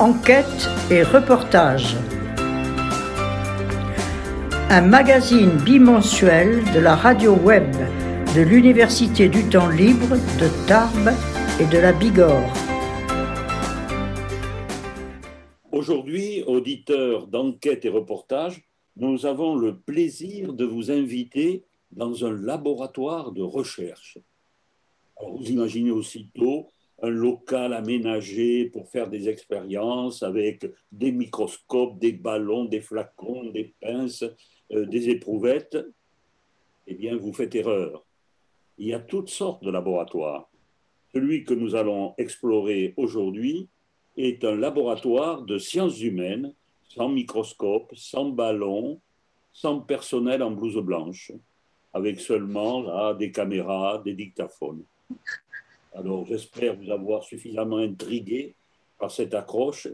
Enquête et reportage. Un magazine bimensuel de la radio web de l'Université du temps libre de Tarbes et de la Bigorre. Aujourd'hui, auditeurs d'enquête et reportage, nous avons le plaisir de vous inviter dans un laboratoire de recherche. vous imaginez aussitôt un local aménagé pour faire des expériences avec des microscopes, des ballons, des flacons, des pinces, euh, des éprouvettes. Eh bien, vous faites erreur. Il y a toutes sortes de laboratoires. Celui que nous allons explorer aujourd'hui est un laboratoire de sciences humaines, sans microscope, sans ballon, sans personnel en blouse blanche, avec seulement là, des caméras, des dictaphones. Alors j'espère vous avoir suffisamment intrigué par cette accroche.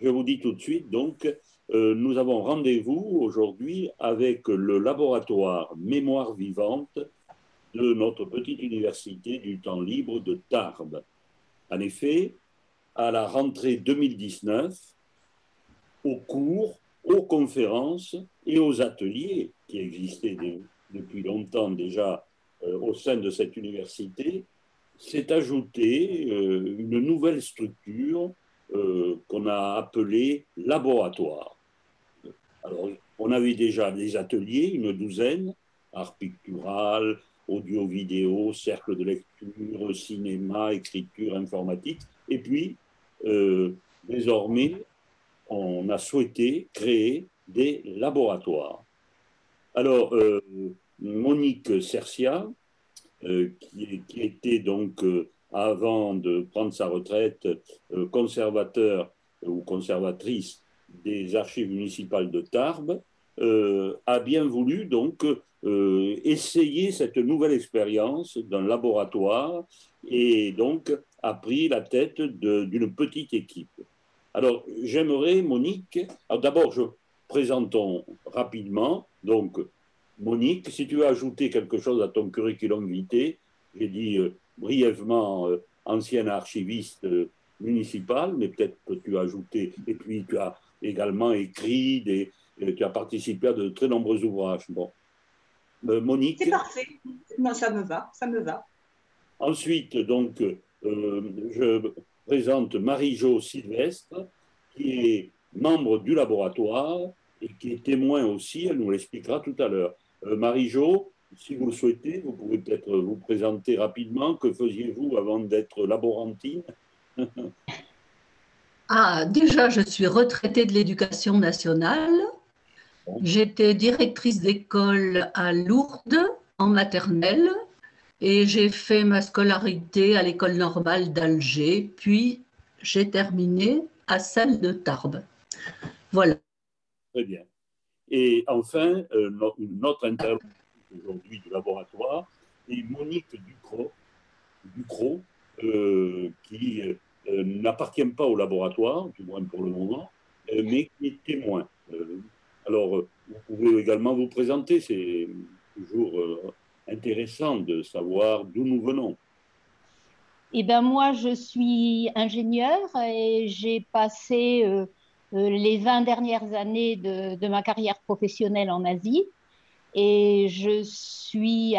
Je vous dis tout de suite, donc, euh, nous avons rendez-vous aujourd'hui avec le laboratoire Mémoire vivante de notre petite université du temps libre de Tarbes. En effet, à la rentrée 2019, aux cours, aux conférences et aux ateliers qui existaient depuis longtemps déjà euh, au sein de cette université, s'est ajoutée euh, une nouvelle structure euh, qu'on a appelée laboratoire. Alors, on avait déjà des ateliers, une douzaine, art pictural, audio-vidéo, cercle de lecture, cinéma, écriture, informatique. Et puis, euh, désormais, on a souhaité créer des laboratoires. Alors, Monique Cercia, euh, qui, était donc, euh, avant de prendre sa retraite, euh, conservateur ou conservatrice des archives municipales de Tarbes, a bien voulu donc essayer cette nouvelle expérience d'un laboratoire et donc a pris la tête d'une petite équipe. Alors, j'aimerais, Monique, d'abord, je présentons rapidement, donc, Monique, si tu veux ajouter quelque chose à ton curriculum vitae, j'ai dit euh, brièvement euh, ancienne archiviste euh, municipale, mais peut-être que tu as ajouté, et puis tu as également écrit, des, tu as participé à de très nombreux ouvrages. Bon. Monique. C'est parfait, ça me va, ça me va. Ensuite, donc, je présente Marie-Jo Sylvestre, qui est membre du laboratoire et qui est témoin aussi, elle nous l'expliquera tout à l'heure. Euh, Marie-Jo, si vous le souhaitez, vous pouvez peut-être vous présenter rapidement. Que faisiez-vous avant d'être laborantine Ah, déjà, je suis retraitée de l'éducation nationale. J'étais directrice d'école à Lourdes en maternelle et j'ai fait ma scolarité à l'école normale d'Alger, puis j'ai terminé à celle de Tarbes. Voilà. Très bien. Et enfin, euh, notre interlocutrice aujourd'hui du laboratoire est Monique Ducrot, euh, qui euh, n'appartient pas au laboratoire, du moins pour le moment, mais qui est témoin. alors, vous pouvez également vous présenter, c'est toujours intéressant de savoir d'où nous venons. Eh bien, moi, je suis ingénieur et j'ai passé les 20 dernières années de, ma carrière professionnelle en Asie. Et je suis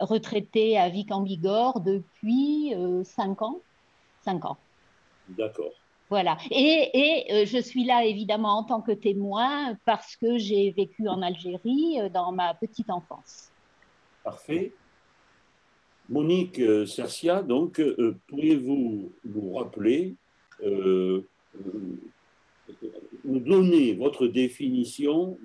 retraitée à Vic en Bigorre depuis 5 euh, ans. 5 ans. D'accord. Voilà. Et, euh, je suis là évidemment en tant que témoin parce que j'ai vécu en Algérie dans ma petite enfance. Parfait. Monique Cercia, donc, pourriez-vous nous rappeler nous donner votre définition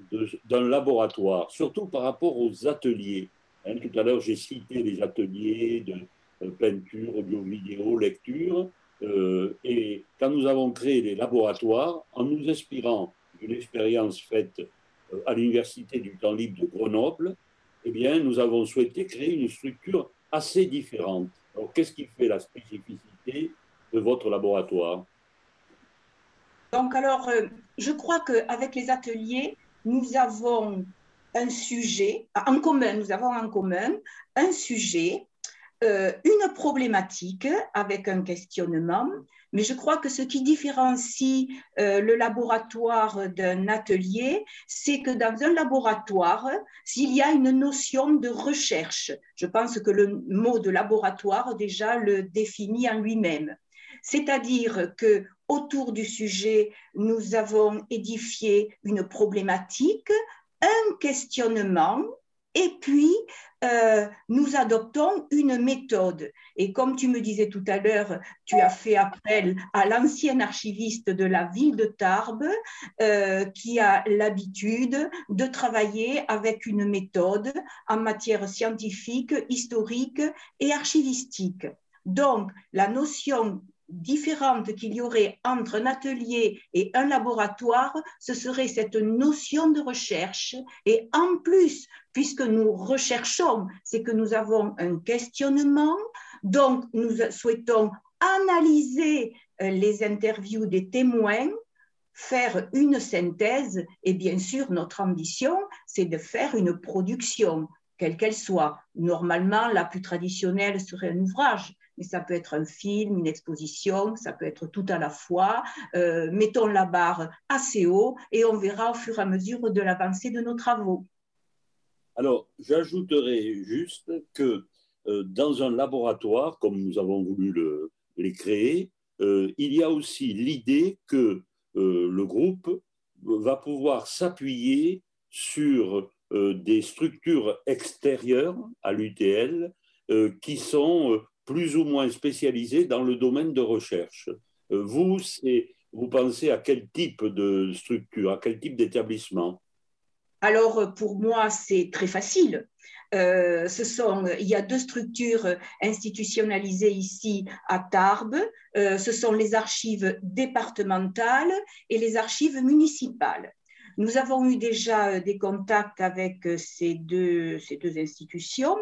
d'un laboratoire, surtout par rapport aux ateliers. Hein, tout à l'heure, j'ai cité les ateliers de euh, peinture, audio-vidéo, lecture. Euh, et quand nous avons créé les laboratoires, en nous inspirant d'une expérience faite euh, à l'Université du temps libre de Grenoble, eh bien, nous avons souhaité créer une structure assez différente. Alors, qu'est-ce qui fait la spécificité de votre laboratoire? Donc, alors, euh, je crois qu'avec les ateliers, nous avons un sujet en commun, nous avons en commun un sujet euh, une problématique avec un questionnement, mais je crois que ce qui différencie euh, le laboratoire d'un atelier, c'est que dans un laboratoire, s'il y a une notion de recherche, je pense que le mot de laboratoire déjà le définit en lui-même. C'est-à-dire que autour du sujet, nous avons édifié une problématique, un questionnement et puis, euh, nous adoptons une méthode. Et comme tu me disais tout à l'heure, tu as fait appel à l'ancien archiviste de la ville de Tarbes euh, qui a l'habitude de travailler avec une méthode en matière scientifique, historique et archivistique. Donc, la notion différente qu'il y aurait entre un atelier et un laboratoire, ce serait cette notion de recherche. Et en plus, puisque nous recherchons, c'est que nous avons un questionnement, donc nous souhaitons analyser euh, les interviews des témoins, faire une synthèse, et bien sûr, notre ambition, c'est de faire une production, quelle qu'elle soit. Normalement, la plus traditionnelle serait un ouvrage, mais ça peut être un film, une exposition, ça peut être tout à la fois. Euh, mettons la barre assez haut et on verra au fur et à mesure de l'avancée de nos travaux. Alors, j'ajouterai juste que euh, dans un laboratoire, comme nous avons voulu le, les créer, euh, il y a aussi l'idée que le groupe va pouvoir s'appuyer sur des structures extérieures à l'UTL qui sont plus ou moins spécialisés dans le domaine de recherche. Euh, vous, vous pensez à quel type de structure, à quel type d'établissement? Alors, pour moi, c'est très facile. Euh, il y a deux structures institutionnalisées ici à Tarbes. Euh, ce sont les archives départementales et les archives municipales. Nous avons eu déjà euh, des contacts avec euh, ces deux, ces deux institutions.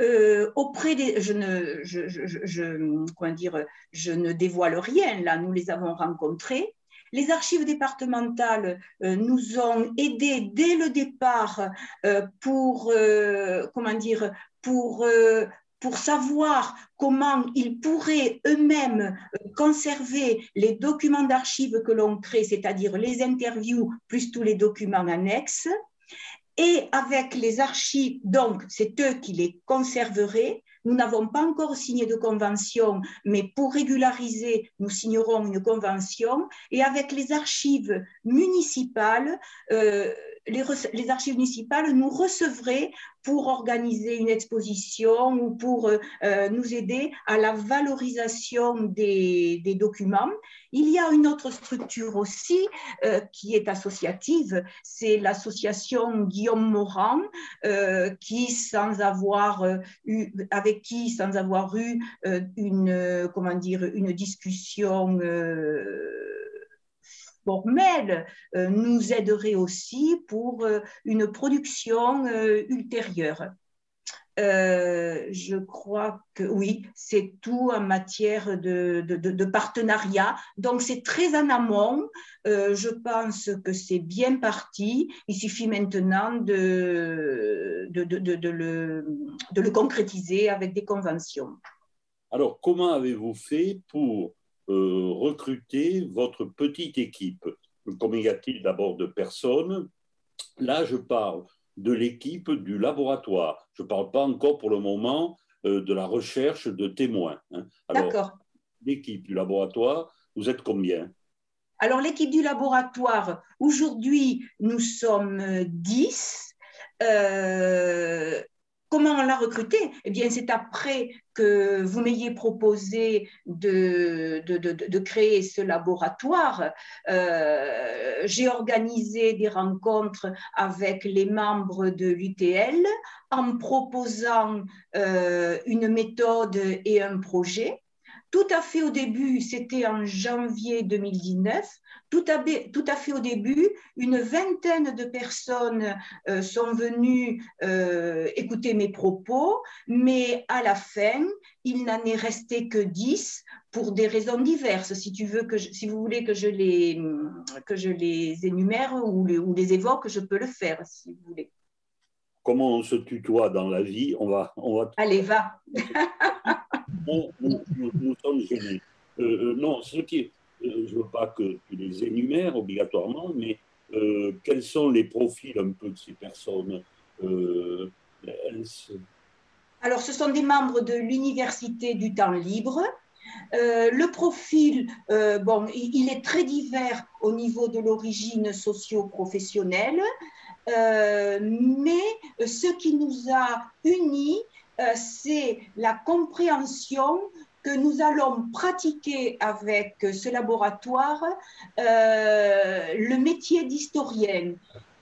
Euh, auprès des, je ne, je, dire, je ne dévoile rien, là, nous les avons rencontrés. Les archives départementales nous ont aidés dès le départ pour, comment dire, pour pour savoir comment ils pourraient eux-mêmes euh, conserver les documents d'archives que l'on crée, c'est-à-dire les interviews plus tous les documents annexes. Et avec les archives, donc c'est eux qui les conserveraient. Nous n'avons pas encore signé de convention, mais pour régulariser, nous signerons une convention. Et avec les archives municipales, euh, les, les, archives municipales nous recevraient pour organiser une exposition ou pour euh, euh, nous aider à la valorisation des, des, documents. Il y a une autre structure aussi euh, qui est associative, c'est l'association Guillaume Morand, qui sans avoir eu, avec qui sans avoir eu une comment dire une discussion formelle euh, nous aiderait aussi pour euh, une production euh, ultérieure. je crois que oui, c'est tout en matière de, partenariat. Donc, c'est très en amont. je pense que c'est bien parti. Il suffit maintenant de, le, le concrétiser avec des conventions. Alors, comment avez-vous fait pour recruter votre petite équipe. Combien y a-t-il d'abord de personnes Là, je parle de l'équipe du laboratoire. Je ne parle pas encore pour le moment euh, de la recherche de témoins. Hein. D'accord. L'équipe du laboratoire, vous êtes combien? Alors, l'équipe du laboratoire, aujourd'hui, nous sommes 10. Euh, Comment on l'a recruté? Eh bien, c'est après que vous m'ayez proposé de, créer ce laboratoire. Euh, j'ai organisé des rencontres avec les membres de l'UTL en proposant euh, une méthode et un projet. Tout à fait au début, c'était en janvier 2019, tout à, tout à, fait au début, une vingtaine de personnes euh, sont venues euh, écouter mes propos, mais à la fin, il n'en est resté que dix pour des raisons diverses. Si, tu veux que si vous voulez que je les, que je les énumère ou les, ou les évoque, je peux le faire, si vous voulez. comment on se tutoie dans la vie, on va. On va... Allez, va. nous, sommes gênés. Euh, euh, non, ce qui, je ne veux pas que tu les énumères obligatoirement, mais quels sont les profils un peu de ces personnes Alors, ce sont des membres de l'Université du temps libre. le profil, bon, il, est très divers au niveau de l'origine socio-professionnelle. Euh, mais ce qui nous a unis, euh, c'est la compréhension que nous allons pratiquer avec ce laboratoire euh, le métier d'historien.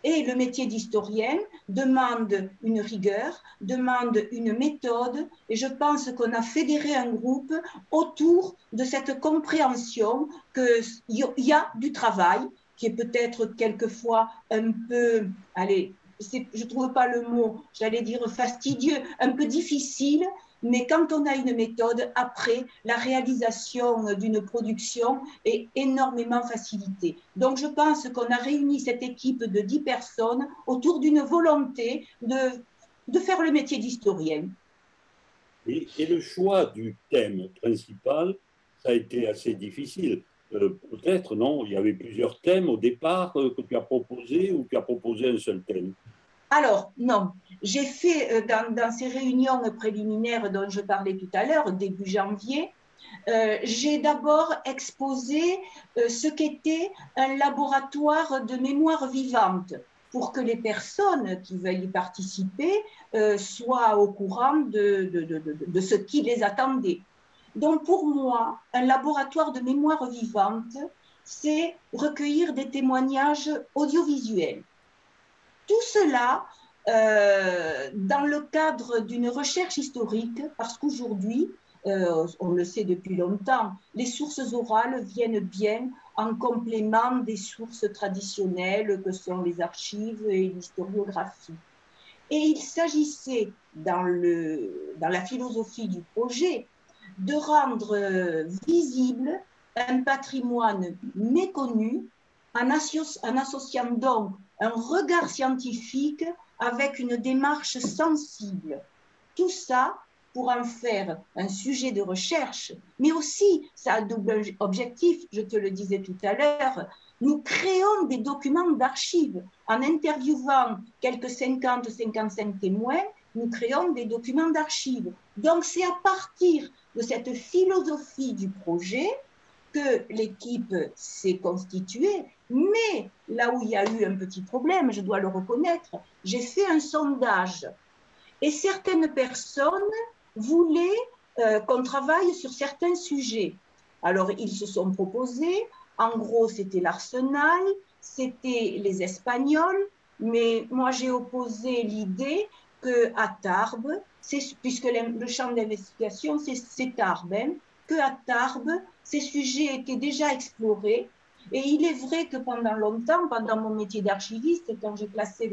Et le métier d'historien demande une rigueur, demande une méthode, et je pense qu'on a fédéré un groupe autour de cette compréhension qu'il y a du travail, qui est peut-être quelquefois un peu, allez, je ne trouve pas le mot, j'allais dire fastidieux, un peu difficile, mais quand on a une méthode, après, la réalisation d'une production est énormément facilitée. Donc, je pense qu'on a réuni cette équipe de 10 personnes autour d'une volonté de, de faire le métier d'historien. Et, et, le choix du thème principal, ça a été assez difficile. Euh, peut-être, non. Il y avait plusieurs thèmes au départ euh, que tu as proposé ou tu as proposé un seul thème? Alors, non, j'ai fait euh, dans, ces réunions préliminaires dont je parlais tout à l'heure, début janvier, j'ai d'abord exposé ce qu'était un laboratoire de mémoire vivante pour que les personnes qui veulent y participer soient au courant de ce qui les attendait. Donc pour moi, un laboratoire de mémoire vivante, c'est recueillir des témoignages audiovisuels. Tout cela euh, dans le cadre d'une recherche historique, parce qu'aujourd'hui, euh, on le sait depuis longtemps, les sources orales viennent bien en complément des sources traditionnelles que sont les archives et l'historiographie. Et il s'agissait dans, dans la philosophie du projet de rendre euh, visible un patrimoine méconnu en, associant donc un regard scientifique avec une démarche sensible. Tout ça pour en faire un sujet de recherche, mais aussi, ça a double objectif, je te le disais tout à l'heure, nous créons des documents d'archives. En interviewant quelques 50-55 témoins, nous créons des documents d'archives. Donc c'est à partir de cette philosophie du projet que l'équipe s'est constituée. Mais là où il y a eu un petit problème, je dois le reconnaître, j'ai fait un sondage et certaines personnes voulaient euh, qu'on travaille sur certains sujets. Alors ils se sont proposés, en gros c'était l'arsenal, c'était les Espagnols, mais moi j'ai opposé l'idée qu'à Tarbes, puisque le, champ d'investigation, c'est Tarbes, hein, qu'à Tarbes, ces sujets étaient déjà explorés. Et il est vrai que pendant longtemps, pendant mon métier d'archiviste, quand j'ai classé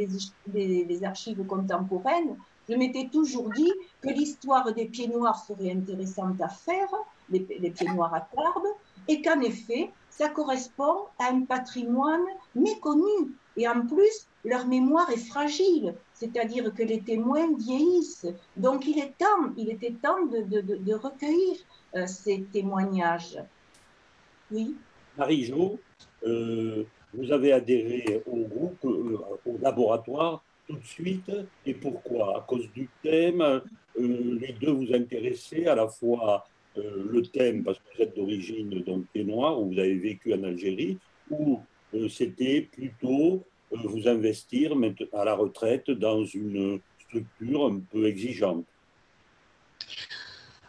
les, archives contemporaines, je m'étais toujours dit que l'histoire des pieds noirs serait intéressante à faire, les pieds noirs à Tarbes, et qu'en effet, ça correspond à un patrimoine méconnu. Et en plus, leur mémoire est fragile c'est-à-dire que les témoins vieillissent. Donc il est temps, il était temps de, recueillir euh, ces témoignages. Oui. Marie-Jo, euh, vous avez adhéré au groupe, euh, au laboratoire tout de suite. Et pourquoi? À cause du thème, les deux vous intéressaient à la fois le thème parce que vous êtes d'origine donc noir, ou vous avez vécu en Algérie, ou c'était plutôt vous investir à la retraite dans une structure un peu exigeante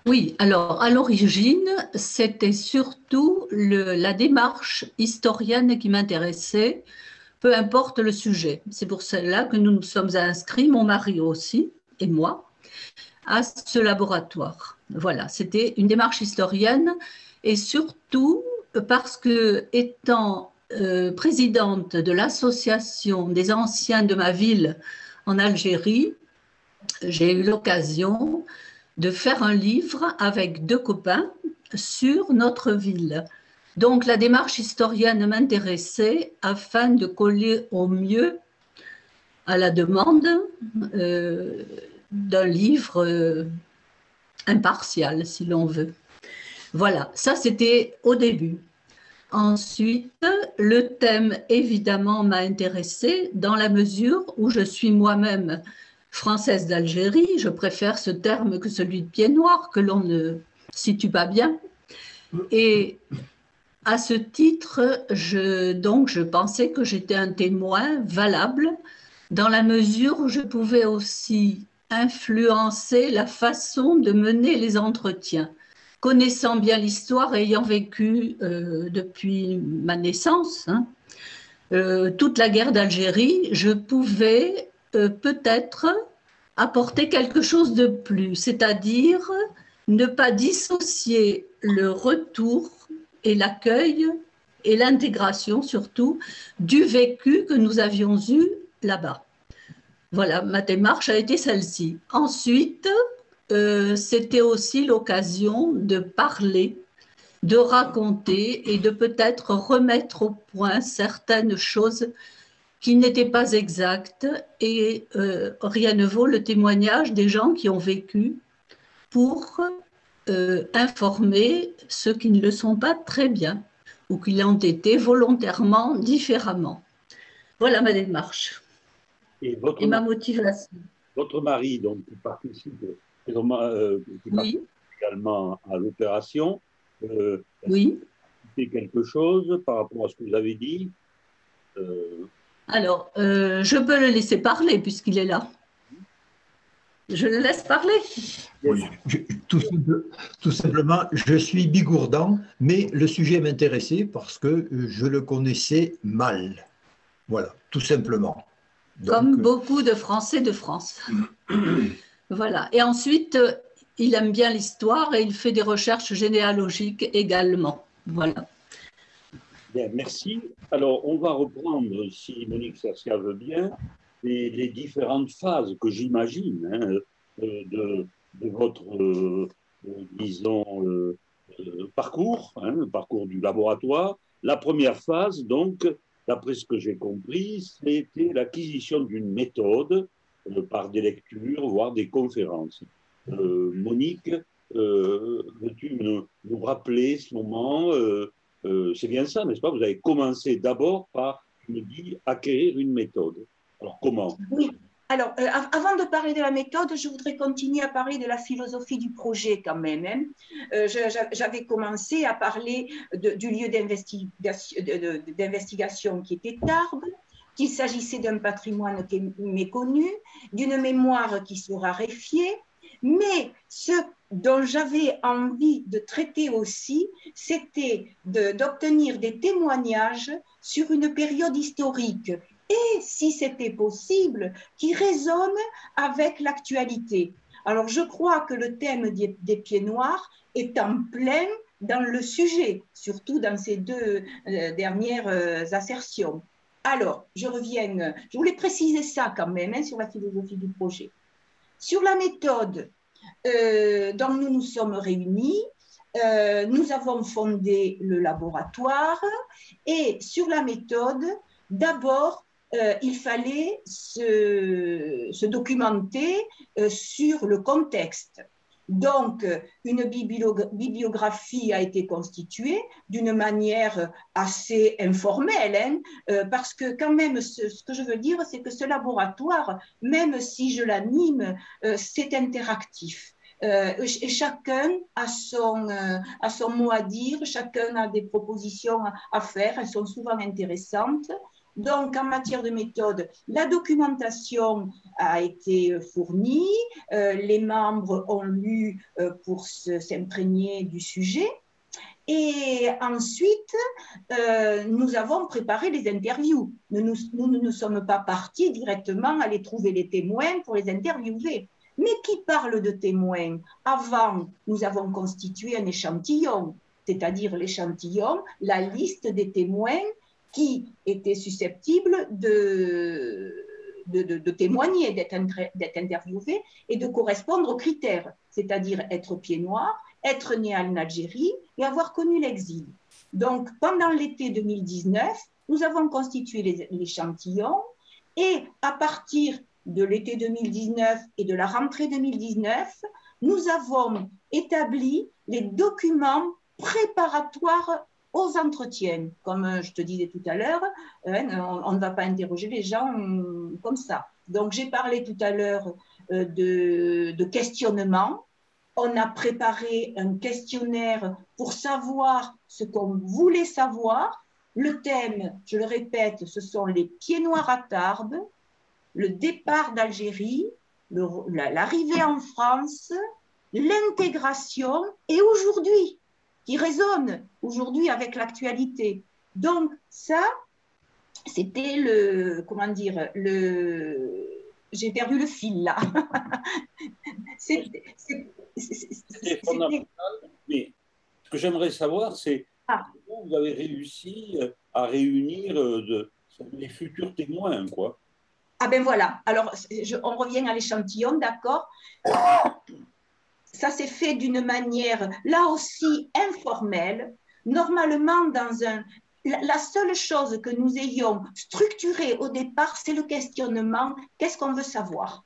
Oui, alors à l'origine, c'était surtout la démarche historienne qui m'intéressait, peu importe le sujet. C'est pour cela que nous nous sommes inscrits, mon mari aussi et moi, à ce laboratoire. Voilà, c'était une démarche historienne et surtout parce que étant euh, présidente de l'association des anciens de ma ville en Algérie, j'ai eu l'occasion de faire un livre avec deux copains sur notre ville. Donc la démarche historienne m'intéressait afin de coller au mieux à la demande euh, d'un livre euh, impartial, si l'on veut. Voilà, ça c'était au début. Ensuite, le thème évidemment m'a intéressée dans la mesure où je suis moi-même française d'Algérie. Je préfère ce terme que celui de pied noir que l'on ne situe pas bien. Et à ce titre, donc, je pensais que j'étais un témoin valable dans la mesure où je pouvais aussi influencer la façon de mener les entretiens connaissant bien l'histoire ayant vécu euh, depuis ma naissance, hein, euh, toute la guerre d'Algérie, je pouvais euh, peut-être apporter quelque chose de plus, c'est-à-dire ne pas dissocier le retour et l'accueil et l'intégration surtout du vécu que nous avions eu là-bas. Voilà, ma démarche a été celle-ci. Ensuite, euh, c'était aussi l'occasion de parler, de raconter et de peut-être remettre au point certaines choses qui n'étaient pas exactes et euh, rien ne vaut le témoignage des gens qui ont vécu pour euh, informer ceux qui ne le sont pas très bien ou qui l'ont été volontairement différemment. Voilà ma démarche et, votre, ma motivation. Votre mari, donc, qui participe euh, également à l'opération. Euh, oui. quelque chose par rapport à ce que vous avez dit? Euh, Alors, je peux le laisser parler puisqu'il est là. Je le laisse parler. Oui, tout, tout, simplement, je suis bigourdant, mais le sujet m'intéressait parce que je le connaissais mal. Voilà, tout simplement. Comme beaucoup de Français de France. Voilà. Et ensuite, euh, il aime bien l'histoire et il fait des recherches généalogiques également. Voilà. Bien, merci. Alors, on va reprendre, si Monique Sercia veut bien, les, différentes phases que j'imagine hein, euh, de, votre, euh, disons, parcours, hein, le parcours du laboratoire. La première phase, donc, d'après ce que j'ai compris, c'était l'acquisition d'une méthode par des lectures, voire des conférences. Euh, Monique, euh, veux-tu nous, rappeler ce moment C'est bien ça, n'est-ce pas? Vous avez commencé d'abord par, tu me dis, acquérir une méthode. Alors comment? Oui. Alors, avant de parler de la méthode, je voudrais continuer à parler de la philosophie du projet quand même. Hein. J'avais commencé à parler du lieu d'investigation qui était Tarbes, qu'il s'agissait d'un patrimoine méconnu, d'une mémoire qui sera raréfiée, mais ce dont j'avais envie de traiter aussi, c'était d'obtenir des témoignages sur une période historique et, si c'était possible, qui résonne avec l'actualité. Alors, je crois que le thème des, des, pieds noirs est en plein dans le sujet, surtout dans ces deux euh, dernières euh, assertions. Alors, je reviens, je voulais préciser ça quand même hein, sur la philosophie du projet. Sur la méthode euh, dont nous nous sommes réunis, euh, nous avons fondé le laboratoire et sur la méthode, d'abord, euh, il fallait se documenter sur le contexte. Donc, une bibliographie a été constituée d'une manière assez informelle, hein, euh, parce que quand même, ce, que je veux dire, c'est que ce laboratoire, même si je l'anime, euh, c'est interactif. Euh, et chacun a son, a son mot à dire, chacun a des propositions à faire, elles sont souvent intéressantes. Donc, en matière de méthode, la documentation a été fournie, euh, les membres ont lu euh, pour s'imprégner du sujet. Et ensuite, euh, nous avons préparé les interviews. Nous, nous, ne sommes pas partis directement aller trouver les témoins pour les interviewer. Mais qui parle de témoins Avant, nous avons constitué un échantillon, c'est-à-dire l'échantillon, la liste des témoins qui étaient susceptibles de, de, témoigner, d'être interviewés et de correspondre aux critères, c'est-à-dire être pied noir, être né en Algérie et avoir connu l'exil. Donc, pendant l'été 2019, nous avons constitué l'échantillon Et à partir de l'été 2019 et de la rentrée 2019, nous avons établi les documents préparatoires aux entretiens. Comme je te disais tout à l'heure, hein, on ne va pas interroger les gens comme ça. Donc, j'ai parlé tout à l'heure euh, de, de questionnement. On a préparé un questionnaire pour savoir ce qu'on voulait savoir. Le thème, je le répète, ce sont les pieds noirs à Tarbes, le départ d'Algérie, l'arrivée en France, l'intégration et aujourd'hui, qui résonne aujourd'hui avec l'actualité. Donc ça, c'était le, comment dire, le, j'ai perdu le fil là. C'était fondamental, mais ce que j'aimerais savoir, c'est ah. comment vous avez réussi euh, à réunir euh, les futurs témoins, quoi. Ah ben voilà, alors on revient à l'échantillon, d'accord? Ça s'est fait d'une manière, là aussi, informelle. Normalement, dans un, la seule chose que nous ayons structurée au départ, c'est le questionnement, qu'est-ce qu'on veut savoir?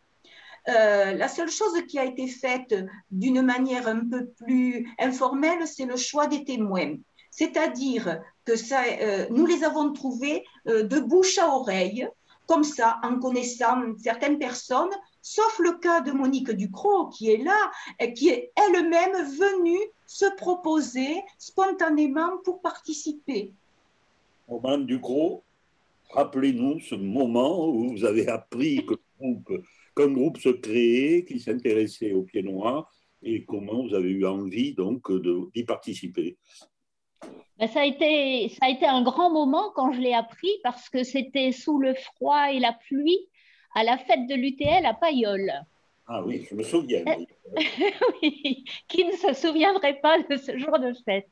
Euh, la seule chose qui a été faite d'une manière un peu plus informelle, c'est le choix des témoins. C'est-à-dire que ça, euh, nous les avons trouvés euh, de bouche à oreille, comme ça, en connaissant certaines personnes, sauf le cas de Monique Ducrot, qui est là, et qui est elle-même venue se proposer spontanément pour participer. Madame Ducrot, rappelez-nous ce moment où vous avez appris qu'un groupe, se créait, qui s'intéressait aux pieds noirs, et comment vous avez eu envie donc d'y participer. Ben, ça, a été, ça a été un grand moment quand je l'ai appris parce que c'était sous le froid et la pluie à la fête de l'UTL à Payolle. Ah oui, je me souviens. oui, qui ne se souviendrait pas de ce jour de fête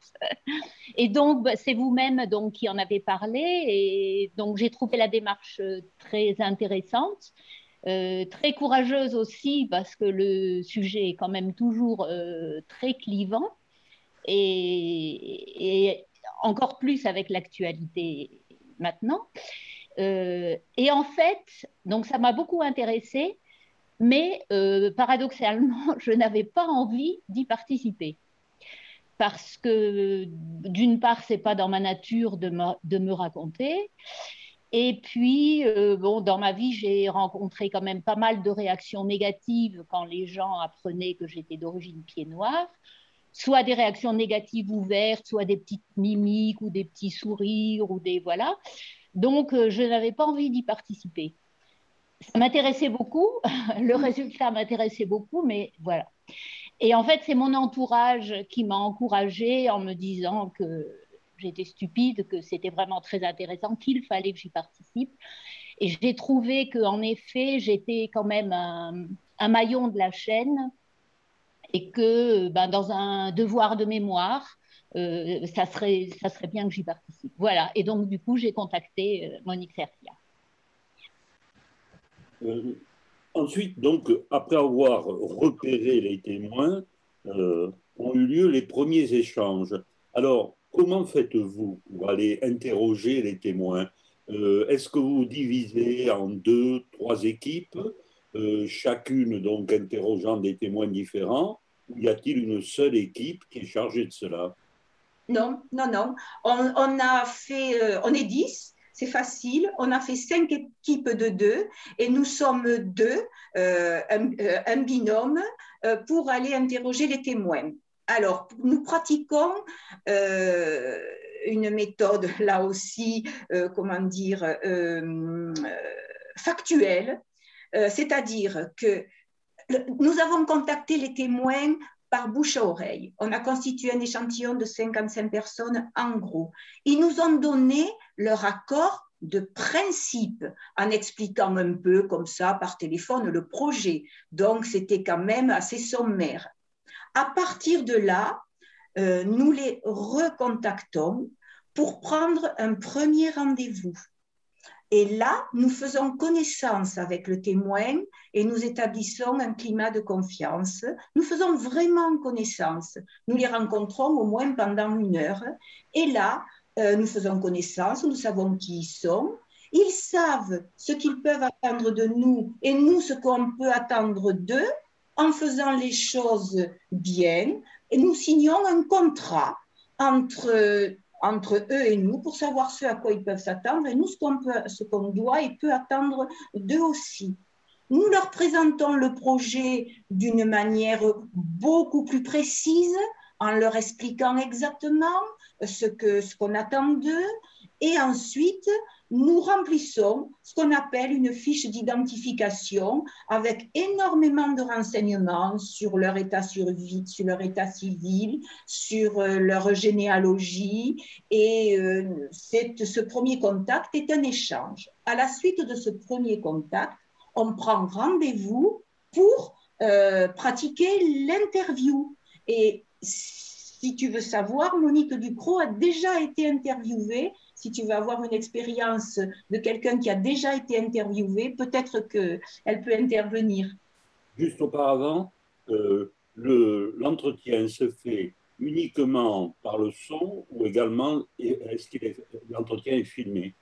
Et donc, bah, c'est vous-même donc qui en avez parlé, et donc j'ai trouvé la démarche euh, très intéressante, euh, très courageuse aussi parce que le sujet est quand même toujours euh, très clivant, et, encore plus avec l'actualité maintenant. Et en fait, donc ça m'a beaucoup intéressée mais euh, paradoxalement, je n'avais pas envie d'y participer. Parce que d'une part, c'est pas dans ma nature de, de me raconter. Et puis, euh, bon, dans ma vie, j'ai rencontré quand même pas mal de réactions négatives quand les gens apprenaient que j'étais d'origine pied noir. Soit des réactions négatives ouvertes, soit des petites mimiques ou des petits sourires ou des voilà. Donc, euh, je n'avais pas envie d'y participer ça m'intéressait beaucoup, le résultat m'intéressait beaucoup, mais voilà. Et en fait, c'est mon entourage qui m'a encouragée en me disant que j'étais stupide, que c'était vraiment très intéressant, qu'il fallait que j'y participe. Et j'ai trouvé qu'en effet, j'étais quand même un, maillon de la chaîne et que ben, dans un devoir de mémoire, euh, ça, serait, ça serait bien que j'y participe. Voilà. Et donc, du coup, j'ai contacté euh, Monique Sertia. Euh, ensuite, donc, après avoir repéré les témoins, ont eu lieu les premiers échanges. Alors, comment faites-vous pour aller interroger les témoins? Est-ce que vous divisez en deux, trois équipes, chacune donc interrogeant des témoins différents Ou y a-t-il une seule équipe qui est chargée de cela? Non, non, non. On, a fait, on est dix c'est facile. On a fait cinq équipes de deux et nous sommes deux, euh, euh, un, binôme, euh, pour aller interroger les témoins. Alors, nous pratiquons une méthode, là aussi, comment dire, factuelle, c'est-à-dire que nous avons contacté les témoins par bouche à oreille. On a constitué un échantillon de 55 personnes en gros. Ils nous ont donné leur accord de principe en expliquant un peu comme ça par téléphone le projet. Donc c'était quand même assez sommaire. À partir de là, euh, nous les recontactons pour prendre un premier rendez-vous. Et là, nous faisons connaissance avec le témoin et nous établissons un climat de confiance. Nous faisons vraiment connaissance. Nous les rencontrons au moins pendant une heure. Et là, euh, nous faisons connaissance, nous savons qui ils sont. Ils savent ce qu'ils peuvent attendre de nous et nous ce qu'on peut attendre d'eux en faisant les choses bien. Et nous signons un contrat entre, entre eux et nous pour savoir ce à quoi ils peuvent s'attendre et nous ce qu'on, peut, ce qu'on doit et peut attendre d'eux aussi. Nous leur présentons le projet d'une manière beaucoup plus précise en leur expliquant exactement ce, que, ce qu'on attend d'eux. Et ensuite, nous remplissons ce qu'on appelle une fiche d'identification avec énormément de renseignements sur leur état survie, sur leur état civil, sur euh, leur généalogie. Et euh, ce premier contact est un échange. À la suite de ce premier contact, on prend rendez-vous pour euh, pratiquer l'interview. Et si tu veux savoir, Monique Ducrot a déjà été interviewée si tu veux avoir une expérience de quelqu'un qui a déjà été interviewé, peut-être qu'elle peut intervenir. Juste auparavant, euh, l'entretien se fait uniquement par le son ou également est-ce que l'entretien est filmé?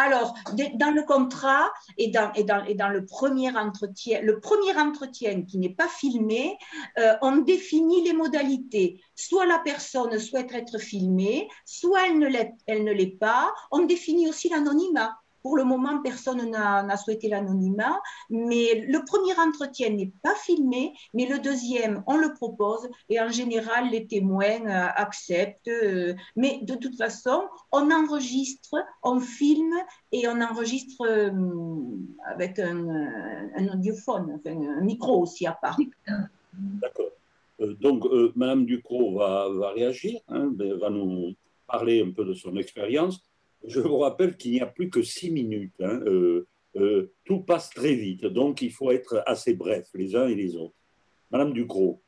Alors, dans le contrat et dans, le premier entretien, le premier entretien qui n'est pas filmé, euh, on définit les modalités. Soit la personne souhaite être filmée, soit elle ne l'est pas. On définit aussi l'anonymat. Pour le moment, personne n'a souhaité l'anonymat, mais le premier entretien n'est pas filmé, mais le deuxième, on le propose et en général, les témoins euh, acceptent. Euh, mais de toute façon, on enregistre, on filme et on enregistre euh, avec un, audiophone, un micro aussi à part. D'accord. donc, Madame Ducrot va, va réagir, hein, va nous parler un peu de son expérience. Je vous rappelle qu'il n'y a plus que six minutes. Hein, euh, euh, tout passe très vite, donc il faut être assez bref les uns et les autres. Madame Ducrot.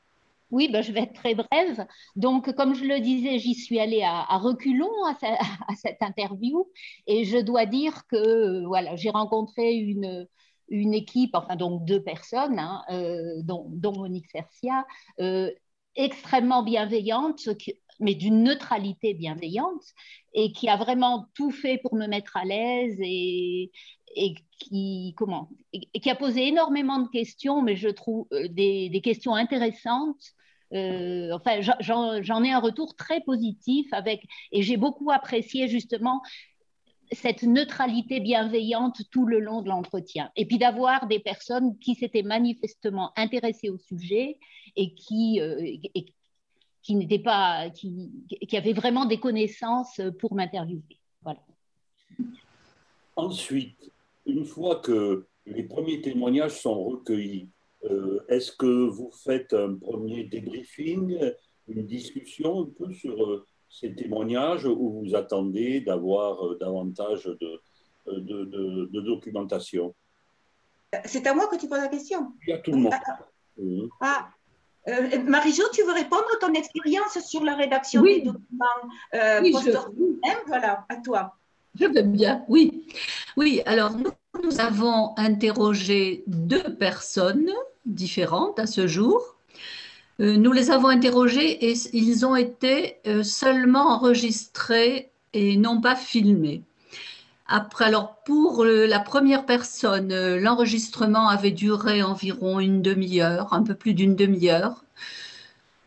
Oui, ben, je vais être très brève. Donc, comme je le disais, j'y suis allée à, reculons à, cette interview et je dois dire que voilà, j'ai rencontré une, une équipe, enfin donc deux personnes, hein, euh, dont, Monique Cercia, extrêmement bienveillante, mais d'une neutralité bienveillante et qui a vraiment tout fait pour me mettre à l'aise et, et qui, comment, et qui a posé énormément de questions, mais je trouve euh, des, questions intéressantes. Euh, enfin, j'en ai un retour très positif avec, et j'ai beaucoup apprécié justement cette neutralité bienveillante tout le long de l'entretien. Et puis d'avoir des personnes qui s'étaient manifestement intéressées au sujet et qui, euh, qui n'était pas, qui, qui, avait vraiment des connaissances pour m'interviewer. Voilà. Ensuite, une fois que les premiers témoignages sont recueillis, euh, est-ce que vous faites un premier débriefing, une discussion un peu sur euh, ces témoignages ou vous attendez d'avoir euh, davantage de, de, de, documentation? C'est à moi que tu poses la question. Il y a tout le monde. Ah, euh, Marie-Jo, tu veux répondre à ton expérience sur la rédaction des documents euh, oui, Voilà, à toi. Je veux bien, oui. Oui, alors nous, nous, avons interrogé deux personnes différentes à ce jour. Euh, nous les avons interrogés et ils ont été euh, seulement enregistrés et non pas filmés. Après, alors pour la première personne, euh, l'enregistrement avait duré environ une demi-heure, un peu plus d'une demi-heure.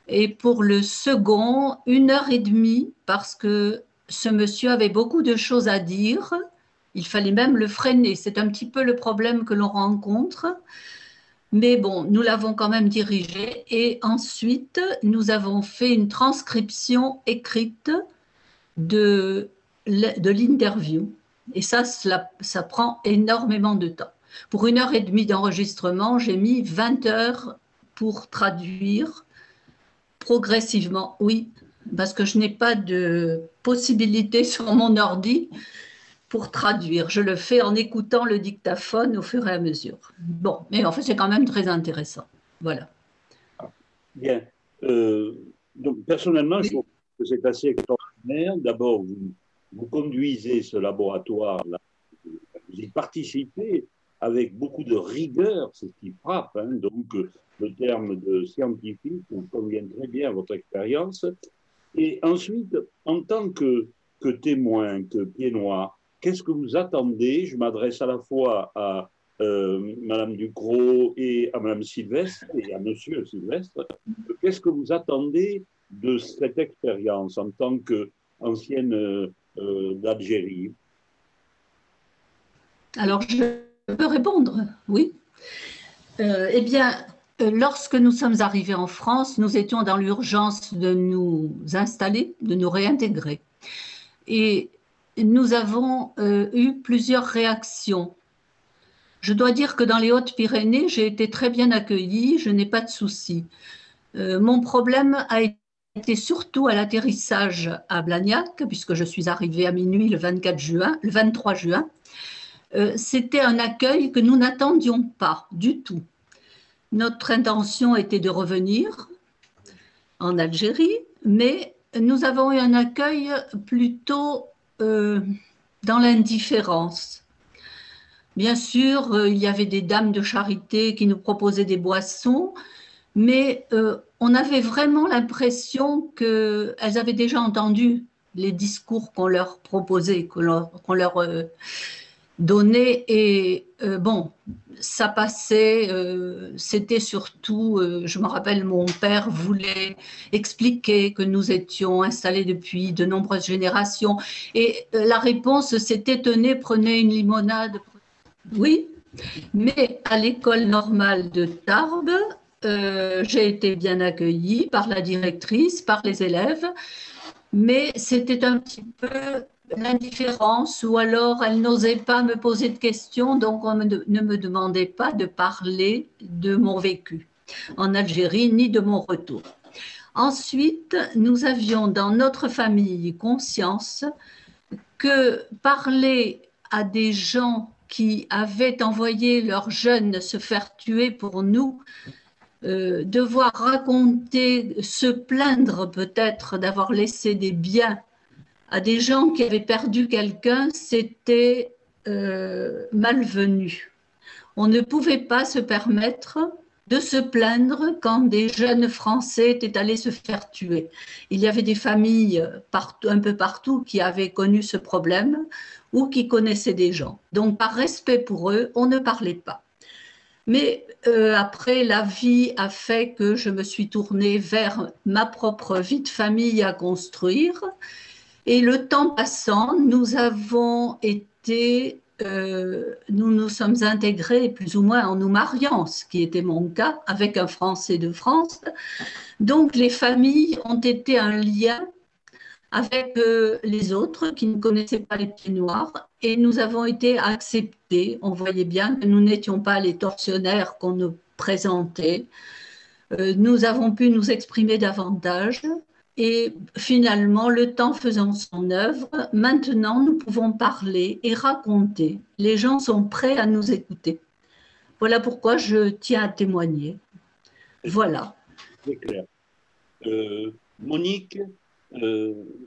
Et pour le second, une heure et demie, parce que ce monsieur avait beaucoup de choses à dire. Il fallait même le freiner. C'est un petit peu le problème que l'on rencontre. Mais bon, nous l'avons quand même dirigé. Et ensuite, nous avons fait une transcription écrite de, de l'interview. Et ça, ça prend énormément de temps. Pour une heure et demie d'enregistrement, j'ai mis 20 heures pour traduire progressivement, oui, parce que je n'ai pas de possibilité sur mon ordi pour traduire. Je le fais en écoutant le dictaphone au fur et à mesure. Bon, mais en fait, c'est quand même très intéressant. Voilà. Bien. Euh, donc, personnellement, je trouve que c'est assez extraordinaire. D'abord, vous vous conduisez ce laboratoire-là, vous y participez avec beaucoup de rigueur, c'est ce qui frappe. Hein. donc, le terme de scientifique vous convient très bien à votre expérience. Et ensuite, en tant que, que témoin, que pied noir, qu'est-ce que vous attendez? Je m'adresse à la fois à euh, Madame Ducrot et à Madame Sylvestre et à Monsieur Sylvestre. Qu'est-ce que vous attendez de cette expérience en tant qu'ancienne euh, d'Algérie Alors, je peux répondre, oui. Euh, eh bien, euh, lorsque nous sommes arrivés en France, nous étions dans l'urgence de nous installer, de nous réintégrer. Et nous avons euh, eu plusieurs réactions. Je dois dire que dans les Hautes-Pyrénées, j'ai été très bien accueillie, je n'ai pas de soucis. mon problème a été surtout à l'atterrissage à Blagnac, puisque je suis arrivée à minuit le 24 juin, le 23 juin. C'était un accueil que nous n'attendions pas du tout. Notre intention était de revenir en Algérie, mais nous avons eu un accueil plutôt euh, dans l'indifférence. Bien sûr, euh, il y avait des dames de charité qui nous proposaient des boissons, mais euh, on avait vraiment l'impression qu'elles avaient déjà entendu les discours qu'on leur proposait, qu'on leur, leur donné et euh, bon, ça passait, euh, c'était surtout, euh, je me rappelle, mon père voulait expliquer que nous étions installés depuis de nombreuses générations et la réponse c'était tenez, prenez une limonade. Oui, mais à l'école normale de Tarbes, j'ai été bien accueillie par la directrice, par les élèves, mais c'était un petit peu l'indifférence ou alors elle n'osait pas me poser de questions, donc on ne me demandait pas de parler de mon vécu en Algérie ni de mon retour. Ensuite, nous avions dans notre famille conscience que parler à des gens qui avaient envoyé leurs jeunes se faire tuer pour nous, euh, devoir raconter, se plaindre peut-être d'avoir laissé des biens à des gens qui avaient perdu quelqu'un, c'était euh, malvenu. On ne pouvait pas se permettre de se plaindre quand des jeunes Français étaient allés se faire tuer. Il y avait des familles partout, un peu partout qui avaient connu ce problème ou qui connaissaient des gens. Donc par respect pour eux, on ne parlait pas. Mais euh, après, la vie a fait que je me suis tournée vers ma propre vie de famille à construire et le temps passant, nous avons été, euh, nous nous sommes intégrés plus ou moins en nous mariant, ce qui était mon cas, avec un Français de France. Donc les familles ont été un lien avec euh, les autres qui ne connaissaient pas les pieds noirs et nous avons été acceptés. On voyait bien que nous n'étions pas les tortionnaires qu'on nous présentait. Euh, nous avons pu nous exprimer davantage et finalement, le temps faisant son œuvre, maintenant nous pouvons parler et raconter. Les gens sont prêts à nous écouter. Voilà pourquoi je tiens à témoigner. Voilà. C'est clair. Euh, Monique,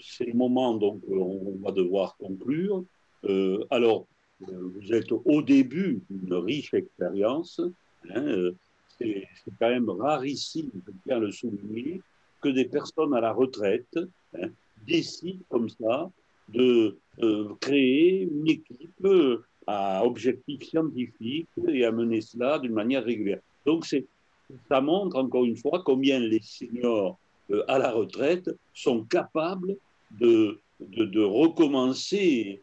c'est le moment, donc on va devoir conclure. Euh, alors, vous êtes au début d'une riche expérience. Hein, c'est quand même rarissime, je tiens à le souligner, que des personnes à la retraite hein, décident comme ça de euh, créer une équipe euh, à objectif scientifique et à mener cela d'une manière régulière. Donc ça montre encore une fois combien les seniors euh, à la retraite sont capables de, de, recommencer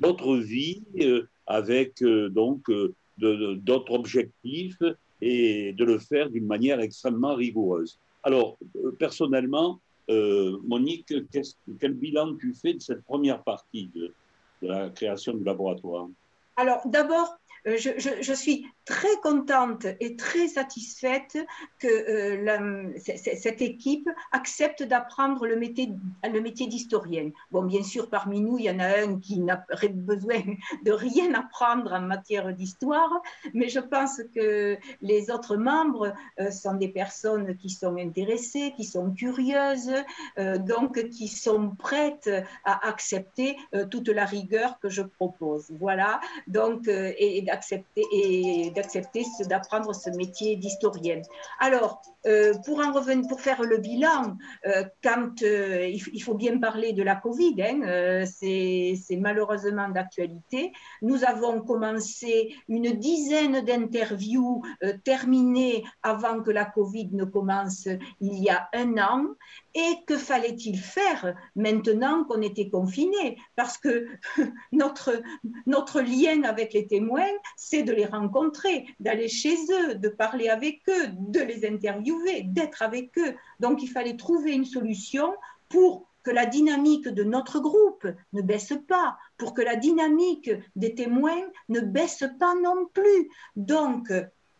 d'autres vies avec donc d'autres objectifs et de le faire d'une manière extrêmement rigoureuse. Alors, euh, personnellement, euh, Monique, quel bilan tu fais de cette première partie de la création du laboratoire? Alors, d'abord, euh, je, suis très contente et très satisfaite que euh, cette équipe accepte d'apprendre le métier, le métier d'historienne. Bon, bien sûr, parmi nous, il y en a un qui n'a besoin de rien apprendre en matière d'histoire, mais je pense que les autres membres euh, sont des personnes qui sont intéressées, qui sont curieuses, donc qui sont prêtes à accepter toute la rigueur que je propose. Voilà, donc, et et d'accepter d'apprendre ce métier d'historienne. Alors, euh, pour faire le bilan, euh, quand euh, il, faut bien parler de la Covid, hein, c'est malheureusement d'actualité. Nous avons commencé une dizaine d'interviews terminées avant que la Covid ne commence il y a un an. Et que fallait-il faire maintenant qu'on était confiné Parce que notre lien avec les témoins, c'est de les rencontrer, d'aller chez eux, de parler avec eux, de les interviewer, d'être avec eux. Donc il fallait trouver une solution pour que la dynamique de notre groupe ne baisse pas, pour que la dynamique des témoins ne baisse pas non plus. Donc,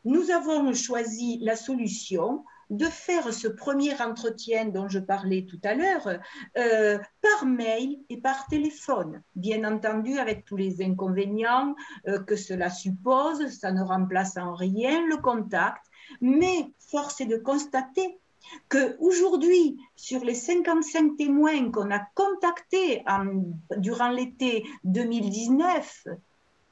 nous avons choisi la solution de faire ce premier entretien dont je parlais tout à l'heure euh, par mail et par téléphone. Bien entendu, avec tous les inconvénients euh, que cela suppose, ça ne remplace en rien le contact, mais force est de constater qu'aujourd'hui, sur les 55 témoins qu'on a contactés durant l'été 2019,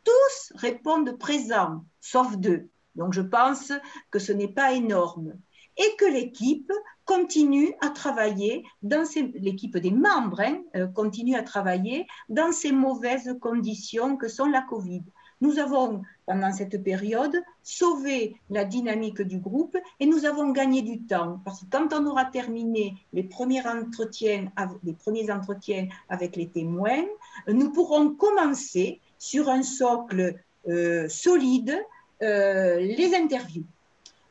tous répondent présents, sauf deux. Donc je pense que ce n'est pas énorme et que l'équipe continue à travailler l'équipe des membres hein, euh, continue à travailler dans ces mauvaises conditions que sont la Covid. Nous avons, pendant cette période, sauvé la dynamique du groupe et nous avons gagné du temps. Parce que quand on aura terminé les premiers entretiens, les premiers entretiens avec les témoins, nous pourrons commencer sur un socle euh, solide euh, les interviews.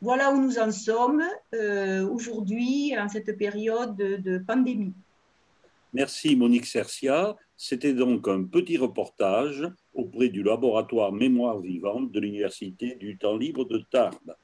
Voilà où nous en sommes euh, aujourd'hui, en cette période de, pandémie. Merci Monique Cercia. C'était donc un petit reportage auprès du laboratoire Mémoire vivante de l'Université du temps libre de Tarbes.